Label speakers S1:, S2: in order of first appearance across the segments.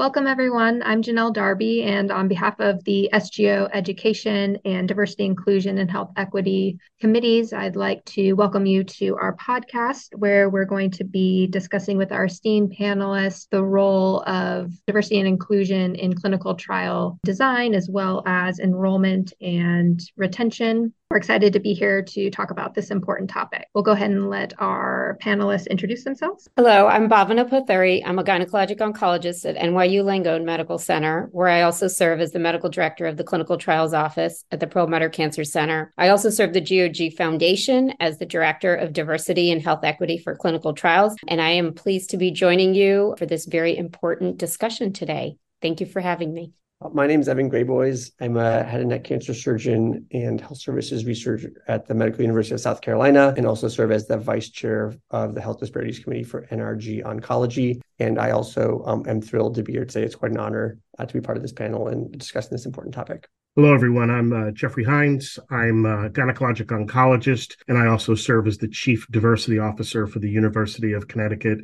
S1: Welcome, everyone. I'm Janelle Darby, and on behalf of the SGO Education and Diversity, Inclusion, and Health Equity Committees, I'd like to welcome you to our podcast where we're going to be discussing with our esteemed panelists the role of diversity and inclusion in clinical trial design, as well as enrollment and retention we're excited to be here to talk about this important topic. We'll go ahead and let our panelists introduce themselves.
S2: Hello, I'm Bhavana Pothuri. I'm a gynecologic oncologist at NYU Langone Medical Center, where I also serve as the medical director of the Clinical Trials Office at the Perlmutter Cancer Center. I also serve the GOG Foundation as the director of diversity and health equity for clinical trials. And I am pleased to be joining you for this very important discussion today. Thank you for having me.
S3: My name is Evan Graboyes. I'm a head and neck cancer surgeon and health services researcher at the Medical University of South Carolina, and also serve as the vice chair of the Health Disparities Committee for NRG Oncology. And I also um, am thrilled to be here today. It's quite an honor uh, to be part of this panel and discussing this important topic.
S4: Hello, everyone. I'm uh, Jeffrey Hines. I'm a gynecologic oncologist, and I also serve as the Chief Diversity Officer for the University of Connecticut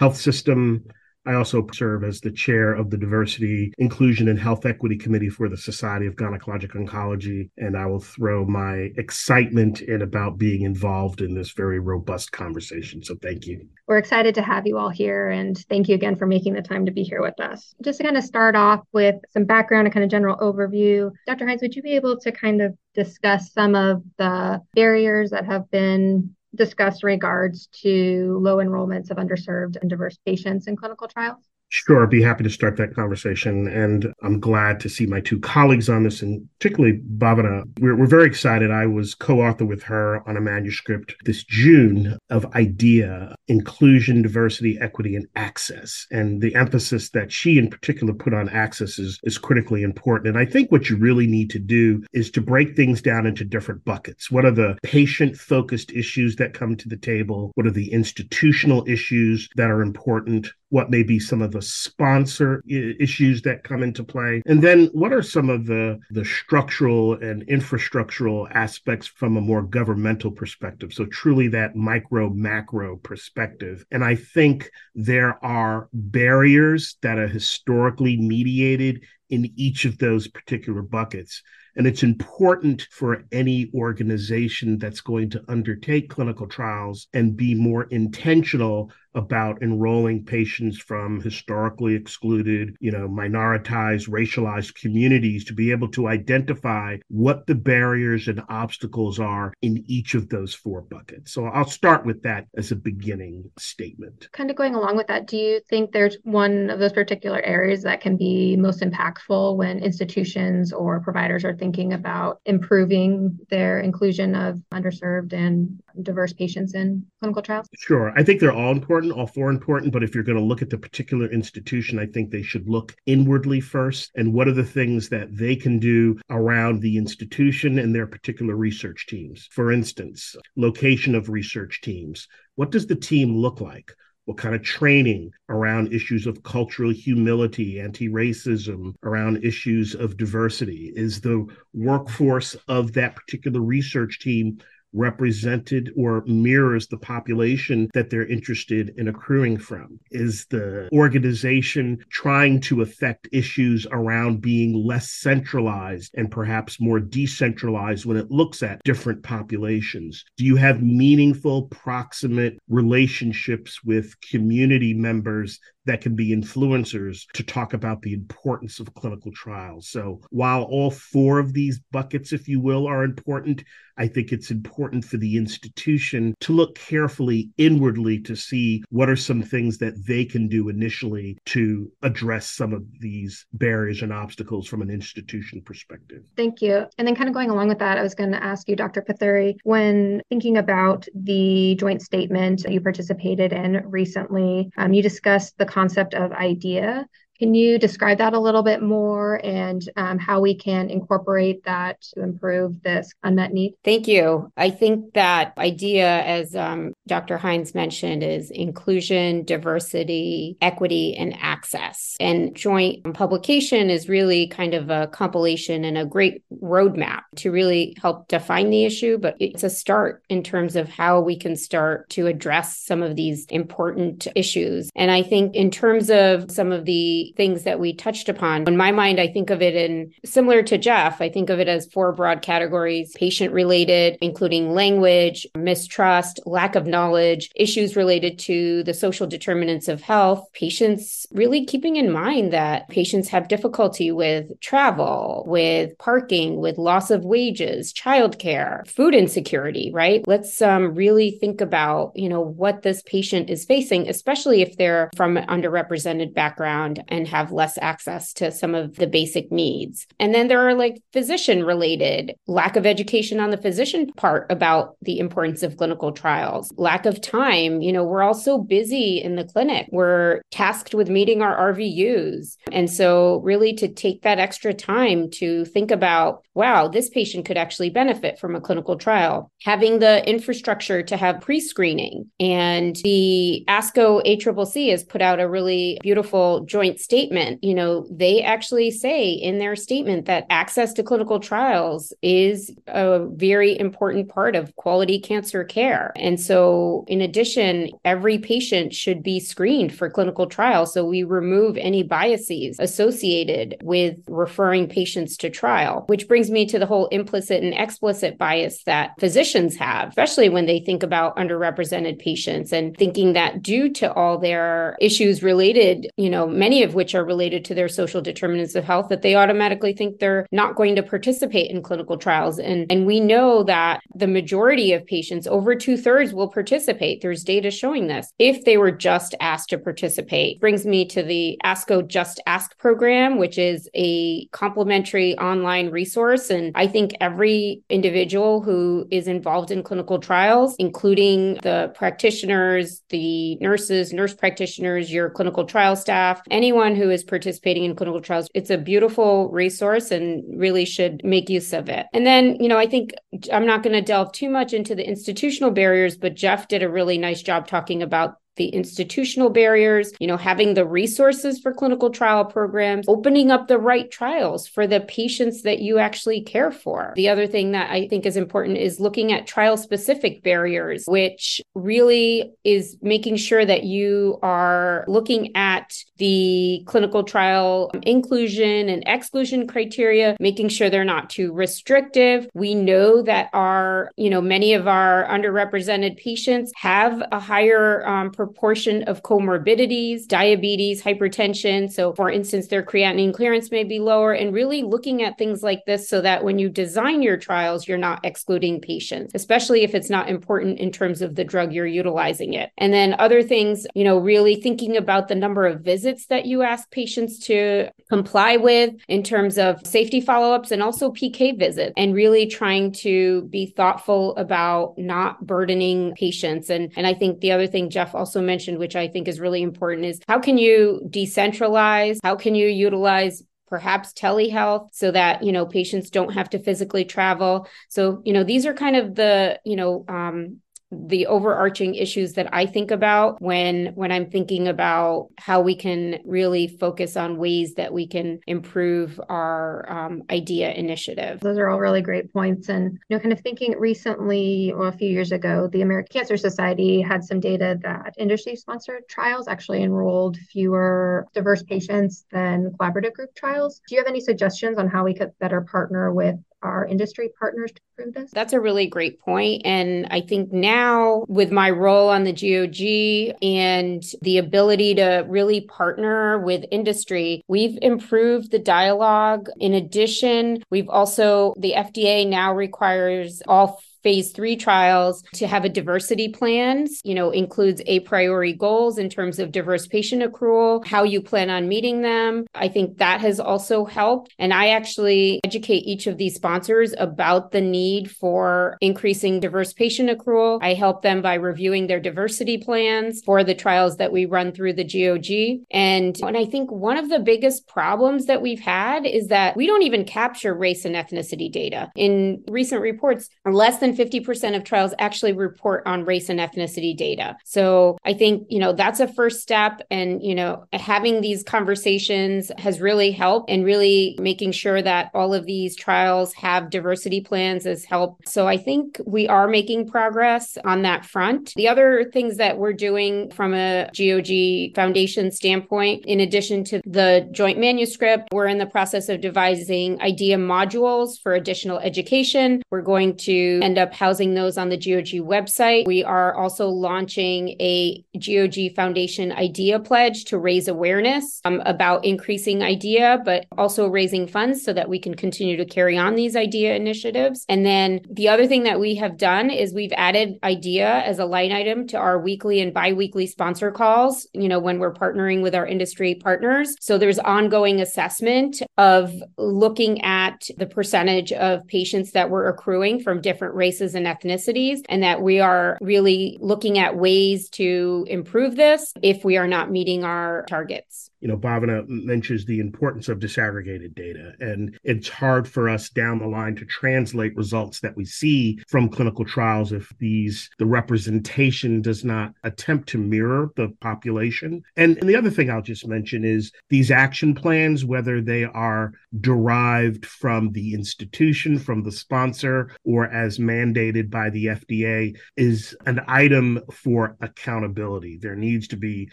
S4: Health System I also serve as the chair of the Diversity, Inclusion, and Health Equity Committee for the Society of Gynecologic Oncology. And I will throw my excitement in about being involved in this very robust conversation. So thank you.
S1: We're excited to have you all here. And thank you again for making the time to be here with us. Just to kind of start off with some background and kind of general overview, Dr. Hines, would you be able to kind of discuss some of the barriers that have been discuss regards to low enrollments of underserved and diverse patients in clinical trials?
S4: Sure, I'd be happy to start that conversation. And I'm glad to see my two colleagues on this, and particularly Bhavana. We're, we're very excited. I was co author with her on a manuscript this June of IDEA inclusion, diversity, equity, and access. And the emphasis that she in particular put on access is, is critically important. And I think what you really need to do is to break things down into different buckets. What are the patient focused issues that come to the table? What are the institutional issues that are important? What may be some of the sponsor issues that come into play. And then what are some of the the structural and infrastructural aspects from a more governmental perspective? So truly that micro macro perspective. And i think there are barriers that are historically mediated in each of those particular buckets and it's important for any organization that's going to undertake clinical trials and be more intentional about enrolling patients from historically excluded, you know, minoritized, racialized communities to be able to identify what the barriers and obstacles are in each of those four buckets. So I'll start with that as a beginning statement.
S1: Kind of going along with that, do you think there's one of those particular areas that can be most impactful when institutions or providers are thinking about improving their inclusion of underserved and diverse patients in clinical trials?
S4: Sure. I think they're all important, all four important, but if you're going to look at the particular institution, I think they should look inwardly first. And what are the things that they can do around the institution and their particular research teams? For instance, location of research teams. What does the team look like? What kind of training around issues of cultural humility, anti racism, around issues of diversity? Is the workforce of that particular research team represented or mirrors the population that they're interested in accruing from? Is the organization trying to affect issues around being less centralized and perhaps more decentralized when it looks at different populations? Do you have meaningful, proximate relationships with community members that can be influencers to talk about the importance of clinical trials. So while all four of these buckets, if you will, are important, I think it's important for the institution to look carefully inwardly to see what are some things that they can do initially to address some of these barriers and obstacles from an institution perspective.
S1: Thank you. And then kind of going along with that, I was going to ask you, Dr. Pothuri, when thinking about the joint statement that you participated in recently, um, you discussed the concept of idea can you describe that a little bit more and um, how we can incorporate that to improve this unmet need?
S2: Thank you. I think that idea, as um, Dr. Hines mentioned, is inclusion, diversity, equity, and access. And joint publication is really kind of a compilation and a great roadmap to really help define the issue, but it's a start in terms of how we can start to address some of these important issues. And I think in terms of some of the things that we touched upon. In my mind, I think of it in similar to Jeff, I think of it as four broad categories patient related, including language, mistrust, lack of knowledge, issues related to the social determinants of health, patients really keeping in mind that patients have difficulty with travel, with parking, with loss of wages, childcare, food insecurity, right? Let's um, really think about, you know, what this patient is facing, especially if they're from an underrepresented background and have less access to some of the basic needs. And then there are like physician related lack of education on the physician part about the importance of clinical trials, lack of time. You know, we're all so busy in the clinic. We're tasked with meeting our RVUs. And so, really, to take that extra time to think about, wow, this patient could actually benefit from a clinical trial, having the infrastructure to have pre screening. And the ASCO ACCC has put out a really beautiful joint statement. You know, they actually say in their statement that access to clinical trials is a very important part of quality cancer care. And so, in addition, every patient should be screened for clinical trials. So, we remove any biases associated with referring patients to trial, which brings me to the whole implicit and explicit bias that physicians have, especially when they think about underrepresented patients and thinking that due to all their issues related, you know, many of which are related to their social determinants of health, that they automatically think they're not going to participate in clinical trials. And, and we know that the majority of patients, over two thirds, will participate. There's data showing this if they were just asked to participate. Brings me to the ASCO Just Ask program, which is a complimentary online resource. And I think every individual who is involved in clinical trials, including the practitioners, the nurses, nurse practitioners, your clinical trial staff, anyone who is participating in clinical trials, it's a beautiful resource and really should make use of it. And then, you know, I think I'm not going to delve too much into the institutional barriers, but Jeff did a really nice job talking about the institutional barriers, you know, having the resources for clinical trial programs, opening up the right trials for the patients that you actually care for. The other thing that I think is important is looking at trial specific barriers, which really is making sure that you are looking at the clinical trial inclusion and exclusion criteria, making sure they're not too restrictive. We know that our, you know, many of our underrepresented patients have a higher um, proportion of comorbidities, diabetes, hypertension. So, for instance, their creatinine clearance may be lower, and really looking at things like this so that when you design your trials, you're not excluding patients, especially if it's not important in terms of the drug you're utilizing it. And then other things, you know, really thinking about the number of visits that you ask patients to comply with in terms of safety follow ups and also PK visits, and really trying to be thoughtful about not burdening patients. And, and I think the other thing Jeff also also mentioned, which I think is really important, is how can you decentralize? How can you utilize perhaps telehealth so that you know patients don't have to physically travel so you know these are kind of the you know um, the overarching issues that I think about when when I'm thinking about how we can really focus on ways that we can improve our um, IDEA initiative.
S1: Those are all really great points. And you know, kind of thinking recently, well, a few years ago, the American Cancer Society had some data that industry-sponsored trials actually enrolled fewer diverse patients than collaborative group trials. Do you have any suggestions on how we could better partner with our industry partners to prove this?
S2: That's a really great point. And I think now, with my role on the GOG and the ability to really partner with industry, we've improved the dialogue. In addition, we've also, the FDA now requires all phase three trials to have a diversity plan, you know, includes a priori goals in terms of diverse patient accrual, how you plan on meeting them. I think that has also helped. And I actually educate each of these sponsors about the need for increasing diverse patient accrual. I help them by reviewing their diversity plans for the trials that we run through the GOG. And, and I think one of the biggest problems that we've had is that we don't even capture race and ethnicity data. In recent reports, less than than 50% of trials actually report on race and ethnicity data. So I think, you know, that's a first step. And, you know, having these conversations has really helped and really making sure that all of these trials have diversity plans has helped. So I think we are making progress on that front. The other things that we're doing from a GOG Foundation standpoint, in addition to the joint manuscript, we're in the process of devising idea modules for additional education. We're going to end up housing those on the GOG website. We are also launching a GOG Foundation idea pledge to raise awareness um, about increasing idea, but also raising funds so that we can continue to carry on these idea initiatives. And then the other thing that we have done is we've added idea as a line item to our weekly and biweekly sponsor calls, you know, when we're partnering with our industry partners. So there's ongoing assessment of looking at the percentage of patients that we're accruing from different races and ethnicities, and that we are really looking at ways to improve this if we are not meeting our targets
S4: you know, Bhavana mentions the importance of disaggregated data. And it's hard for us down the line to translate results that we see from clinical trials if these the representation does not attempt to mirror the population. And, and the other thing I'll just mention is these action plans, whether they are derived from the institution, from the sponsor, or as mandated by the FDA, is an item for accountability. There needs to be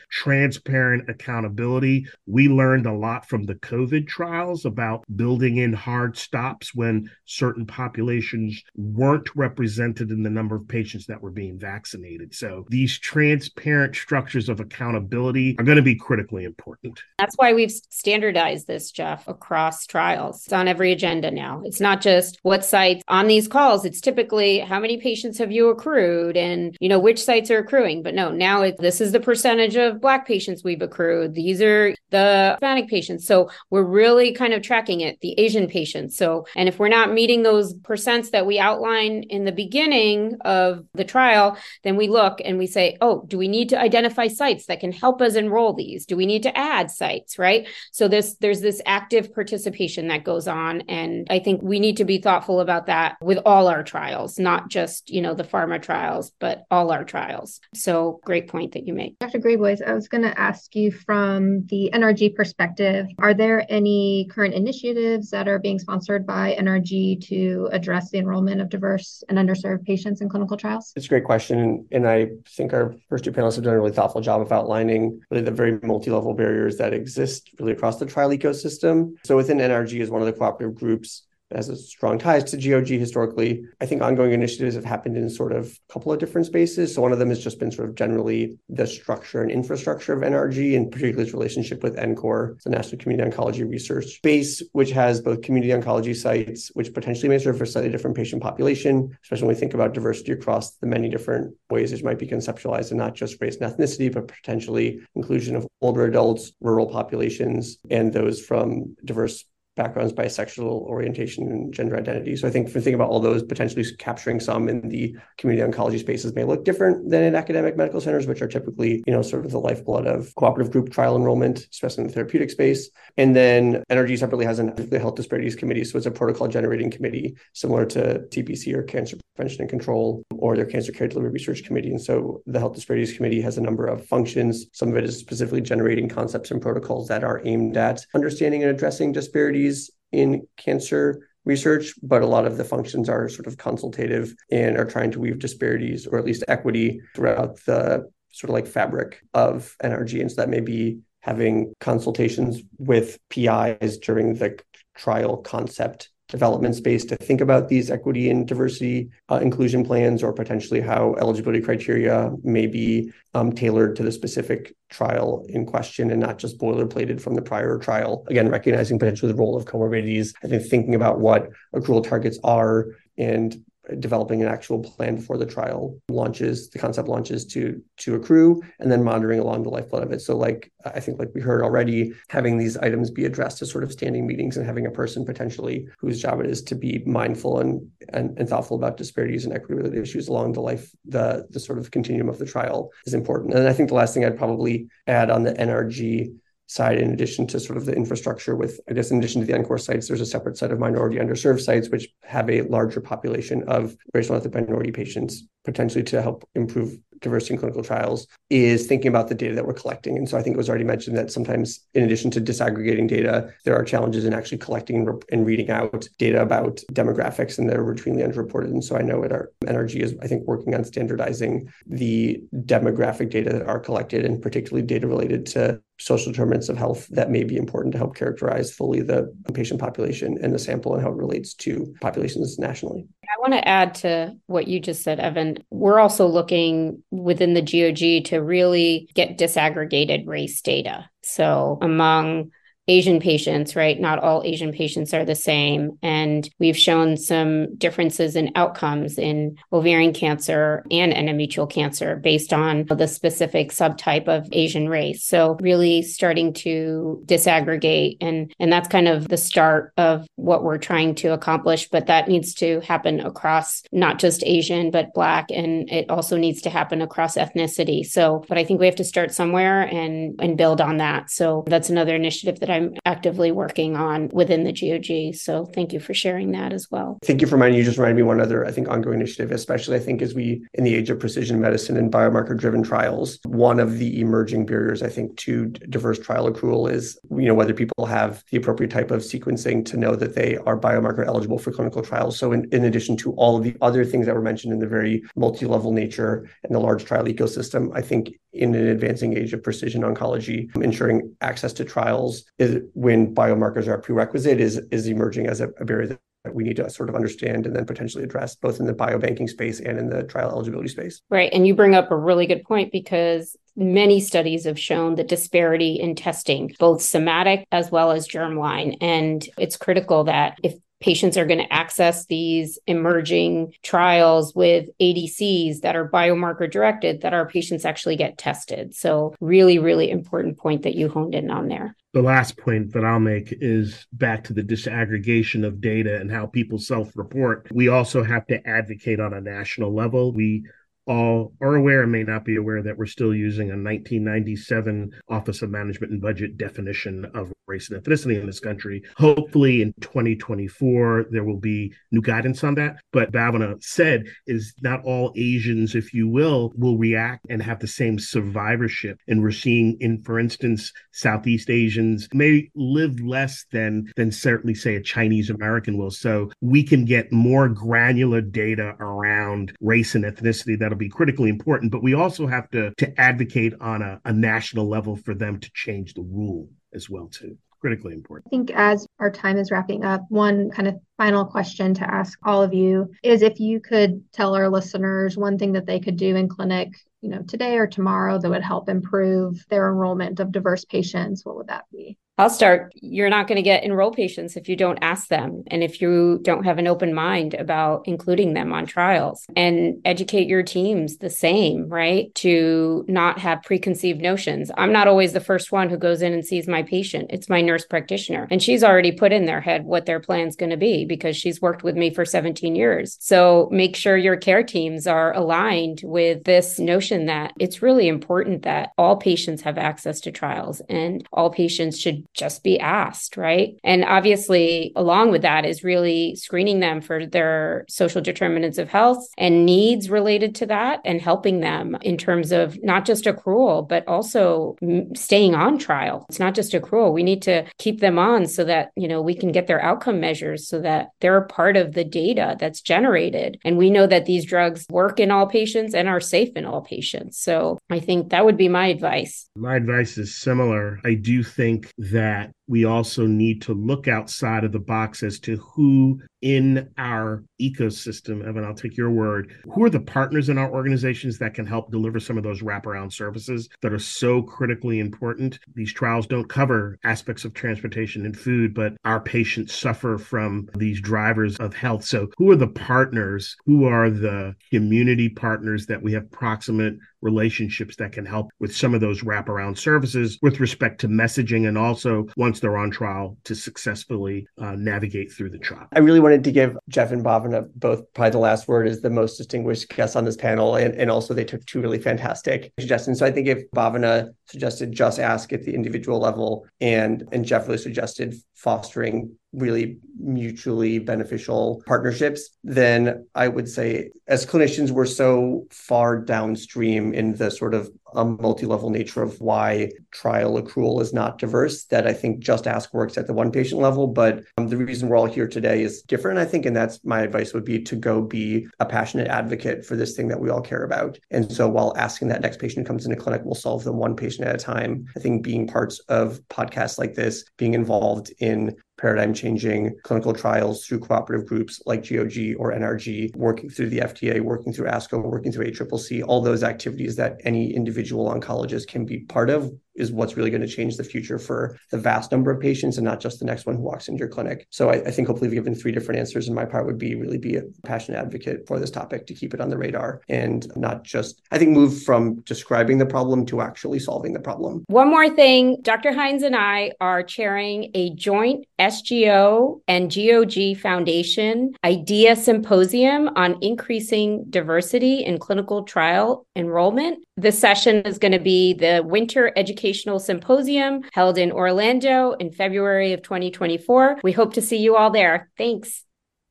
S4: transparent accountability we learned a lot from the COVID trials about building in hard stops when certain populations weren't represented in the number of patients that were being vaccinated. So these transparent structures of accountability are going to be critically important.
S2: That's why we've standardized this, Jeff, across trials. It's on every agenda now. It's not just what sites on these calls, it's typically how many patients have you accrued and, you know, which sites are accruing. But no, now it, this is the percentage of Black patients we've accrued. These are the Hispanic patients. So we're really kind of tracking it, the Asian patients. So, and if we're not meeting those percents that we outline in the beginning of the trial, then we look and we say, oh, do we need to identify sites that can help us enroll these? Do we need to add sites, right? So this there's this active participation that goes on. And I think we need to be thoughtful about that with all our trials, not just, you know, the pharma trials, but all our trials. So great point that you make.
S1: Dr. Graboyes, I was going to ask you from the NRG perspective, are there any current initiatives that are being sponsored by NRG to address the enrollment of diverse and underserved patients in clinical trials?
S3: It's a great question. And I think our first two panelists have done a really thoughtful job of outlining really the very multi level barriers that exist really across the trial ecosystem. So within NRG is one of the cooperative groups has a strong ties to GOG historically. I think ongoing initiatives have happened in sort of a couple of different spaces. So one of them has just been sort of generally the structure and infrastructure of NRG, and particularly its relationship with NCORP, the National Community Oncology Research Space, which has both community oncology sites, which potentially may serve for a slightly different patient population, especially when we think about diversity across the many different ways it might be conceptualized, and not just race and ethnicity, but potentially inclusion of older adults, rural populations, and those from diverse backgrounds, bisexual orientation, and gender identity. So I think if we think about all those, potentially capturing some in the community oncology spaces may look different than in academic medical centers, which are typically, you know, sort of the lifeblood of cooperative group trial enrollment, especially in the therapeutic space. And then NRG separately has an the Health Disparities Committee. So it's a protocol generating committee similar to CPC or Cancer Prevention and Control or their Cancer Care Delivery Research Committee. And so the Health Disparities Committee has a number of functions. Some of it is specifically generating concepts and protocols that are aimed at understanding and addressing disparities in cancer research, but a lot of the functions are sort of consultative and are trying to weave disparities or at least equity throughout the sort of like fabric of NRG. And so that may be having consultations with PIs during the trial concept development space to think about these equity and diversity uh, inclusion plans or potentially how eligibility criteria may be um, tailored to the specific trial in question and not just boilerplated from the prior trial. Again, recognizing potentially the role of comorbidities. I think thinking about what accrual targets are and developing an actual plan before the trial launches, the concept launches to to accrue, and then monitoring along the lifeblood of it. So, like I think, like we heard already, having these items be addressed as sort of standing meetings and having a person potentially whose job it is to be mindful and and, and thoughtful about disparities and equity related issues along the life the the sort of continuum of the trial is important. And I think the last thing I'd probably add on the NRG side, in addition to sort of the infrastructure with, I guess, in addition to the NCORP sites, there's a separate set of minority underserved sites, which have a larger population of racial ethnic minority patients, potentially to help improve diversity in clinical trials is thinking about the data that we're collecting. And so I think it was already mentioned that sometimes, in addition to disaggregating data, there are challenges in actually collecting and reading out data about demographics, and they're routinely underreported. And so I know at our NRG is, I think, working on standardizing the demographic data that are collected, and particularly data related to social determinants of health that may be important to help characterize fully the patient population and the sample and how it relates to populations nationally.
S2: I want to add to what you just said, Evan. We're also looking within the GOG to really get disaggregated race data. So, among Asian patients, right? Not all Asian patients are the same. And we've shown some differences in outcomes in ovarian cancer and endometrial cancer based on the specific subtype of Asian race. So really starting to disaggregate and and that's kind of the start of what we're trying to accomplish, but that needs to happen across not just Asian but black and it also needs to happen across ethnicity. So, but I think we have to start somewhere and and build on that. So that's another initiative that I I'm actively working on within the GOG. So thank you for sharing that as well.
S3: Thank you for reminding you. Just reminded me one other, I think, ongoing initiative, especially I think as we in the age of precision medicine and biomarker driven trials, one of the emerging barriers I think to diverse trial accrual is you know whether people have the appropriate type of sequencing to know that they are biomarker eligible for clinical trials. So in, in addition to all of the other things that were mentioned in the very multi-level nature and the large trial ecosystem, I think in an advancing age of precision oncology, ensuring access to trials is when biomarkers are a prerequisite is is emerging as a, a barrier that we need to sort of understand and then potentially address both in the biobanking space and in the trial eligibility space.
S2: Right. And you bring up a really good point because many studies have shown the disparity in testing, both somatic as well as germline. And it's critical that if patients are going to access these emerging trials with ADCs that are biomarker directed, that our patients actually get tested. So, really, really important point that you honed in on there.
S4: The last point that I'll make is back to the disaggregation of data and how people self report. We also have to advocate on a national level. We all are aware and may not be aware that we're still using a 1997 Office of Management and Budget definition of race and ethnicity in this country. Hopefully, in 2024, there will be new guidance on that. But Bhavana said is not all Asians, if you will, will react and have the same survivorship. And we're seeing, in for instance, Southeast Asians may live less than than certainly say a Chinese American will. So we can get more granular data around race and ethnicity that'll be critically important, but we also have to to advocate on a, a national level for them to change the rule as well too critically important.
S1: I think as our time is wrapping up, one kind of final question to ask all of you is if you could tell our listeners one thing that they could do in clinic, you know, today or tomorrow that would help improve their enrollment of diverse patients, what would that be?
S2: I'll start. You're not going to get enroll patients if you don't ask them and if you don't have an open mind about including them on trials and educate your teams the same, right? To not have preconceived notions. I'm not always the first one who goes in and sees my patient. It's my nurse practitioner. And she's already put in their head what their plan's going to be because she's worked with me for 17 years. So make sure your care teams are aligned with this notion that it's really important that all patients have access to trials and all patients should just be asked, right? And obviously, along with that is really screening them for their social determinants of health and needs related to that and helping them in terms of not just accrual, but also staying on trial. It's not just accrual. We need to keep them on so that, you know, we can get their outcome measures so that they're a part of the data that's generated. And we know that these drugs work in all patients and are safe in all patients. So I think that would be my advice.
S4: My advice is similar. I do think that that we also need to look outside of the box as to who in our ecosystem, Evan, I'll take your word, who are the partners in our organizations that can help deliver some of those wraparound services that are so critically important? These trials don't cover aspects of transportation and food, but our patients suffer from these drivers of health. So, who are the partners? Who are the community partners that we have proximate relationships that can help with some of those wraparound services with respect to messaging and also once they're on trial to successfully uh, navigate through the trial?
S3: I really want wanted to give Jeff and Bhavana both probably the last word as the most distinguished guests on this panel. And, and also they took two really fantastic suggestions. So I think if Bhavana suggested just ask at the individual level and and Jeff really suggested fostering really mutually beneficial partnerships, then I would say, as clinicians, we're so far downstream in the sort of a multi-level nature of why trial accrual is not diverse that I think Just Ask works at the one patient level. But um, the reason we're all here today is different, I think, and that's my advice would be to go be a passionate advocate for this thing that we all care about. And so while asking that next patient who comes into clinic, we'll solve them one patient at a time. I think being parts of podcasts like this, being involved in in paradigm changing clinical trials through cooperative groups like GOG or NRG, working through the FDA, working through ASCO, working through ACCC, all those activities that any individual oncologist can be part of is what's really going to change the future for the vast number of patients and not just the next one who walks into your clinic. So I, I think hopefully we've given three different answers. And my part would be really be a passionate advocate for this topic to keep it on the radar and not just, I think, move from describing the problem to actually solving the problem.
S2: One more thing Dr. Hines and I are chairing a joint SGO and GOG Foundation Idea Symposium on increasing diversity in clinical trial enrollment. This session is going to be the Winter Educational Symposium held in Orlando in February of 2024. We hope to see you all there. Thanks.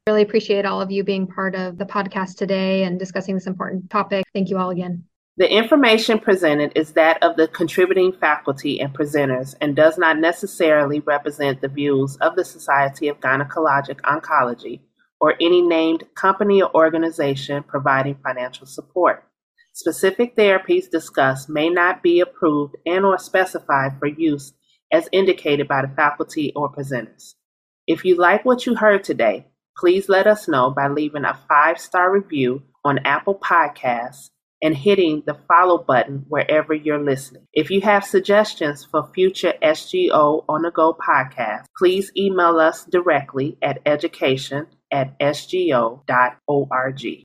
S1: Really appreciate all of you being part of the podcast today and discussing this important topic. Thank you all again.
S5: The information presented is that of the contributing faculty and presenters and does not necessarily represent the views of the Society of Gynecologic Oncology or any named company or organization providing financial support. Specific therapies discussed may not be approved and or specified for use as indicated by the faculty or presenters. If you like what you heard today, please let us know by leaving a five-star review on Apple Podcasts and hitting the follow button wherever you're listening. If you have suggestions for future SGO on the go podcasts, please email us directly at education at sgo.org.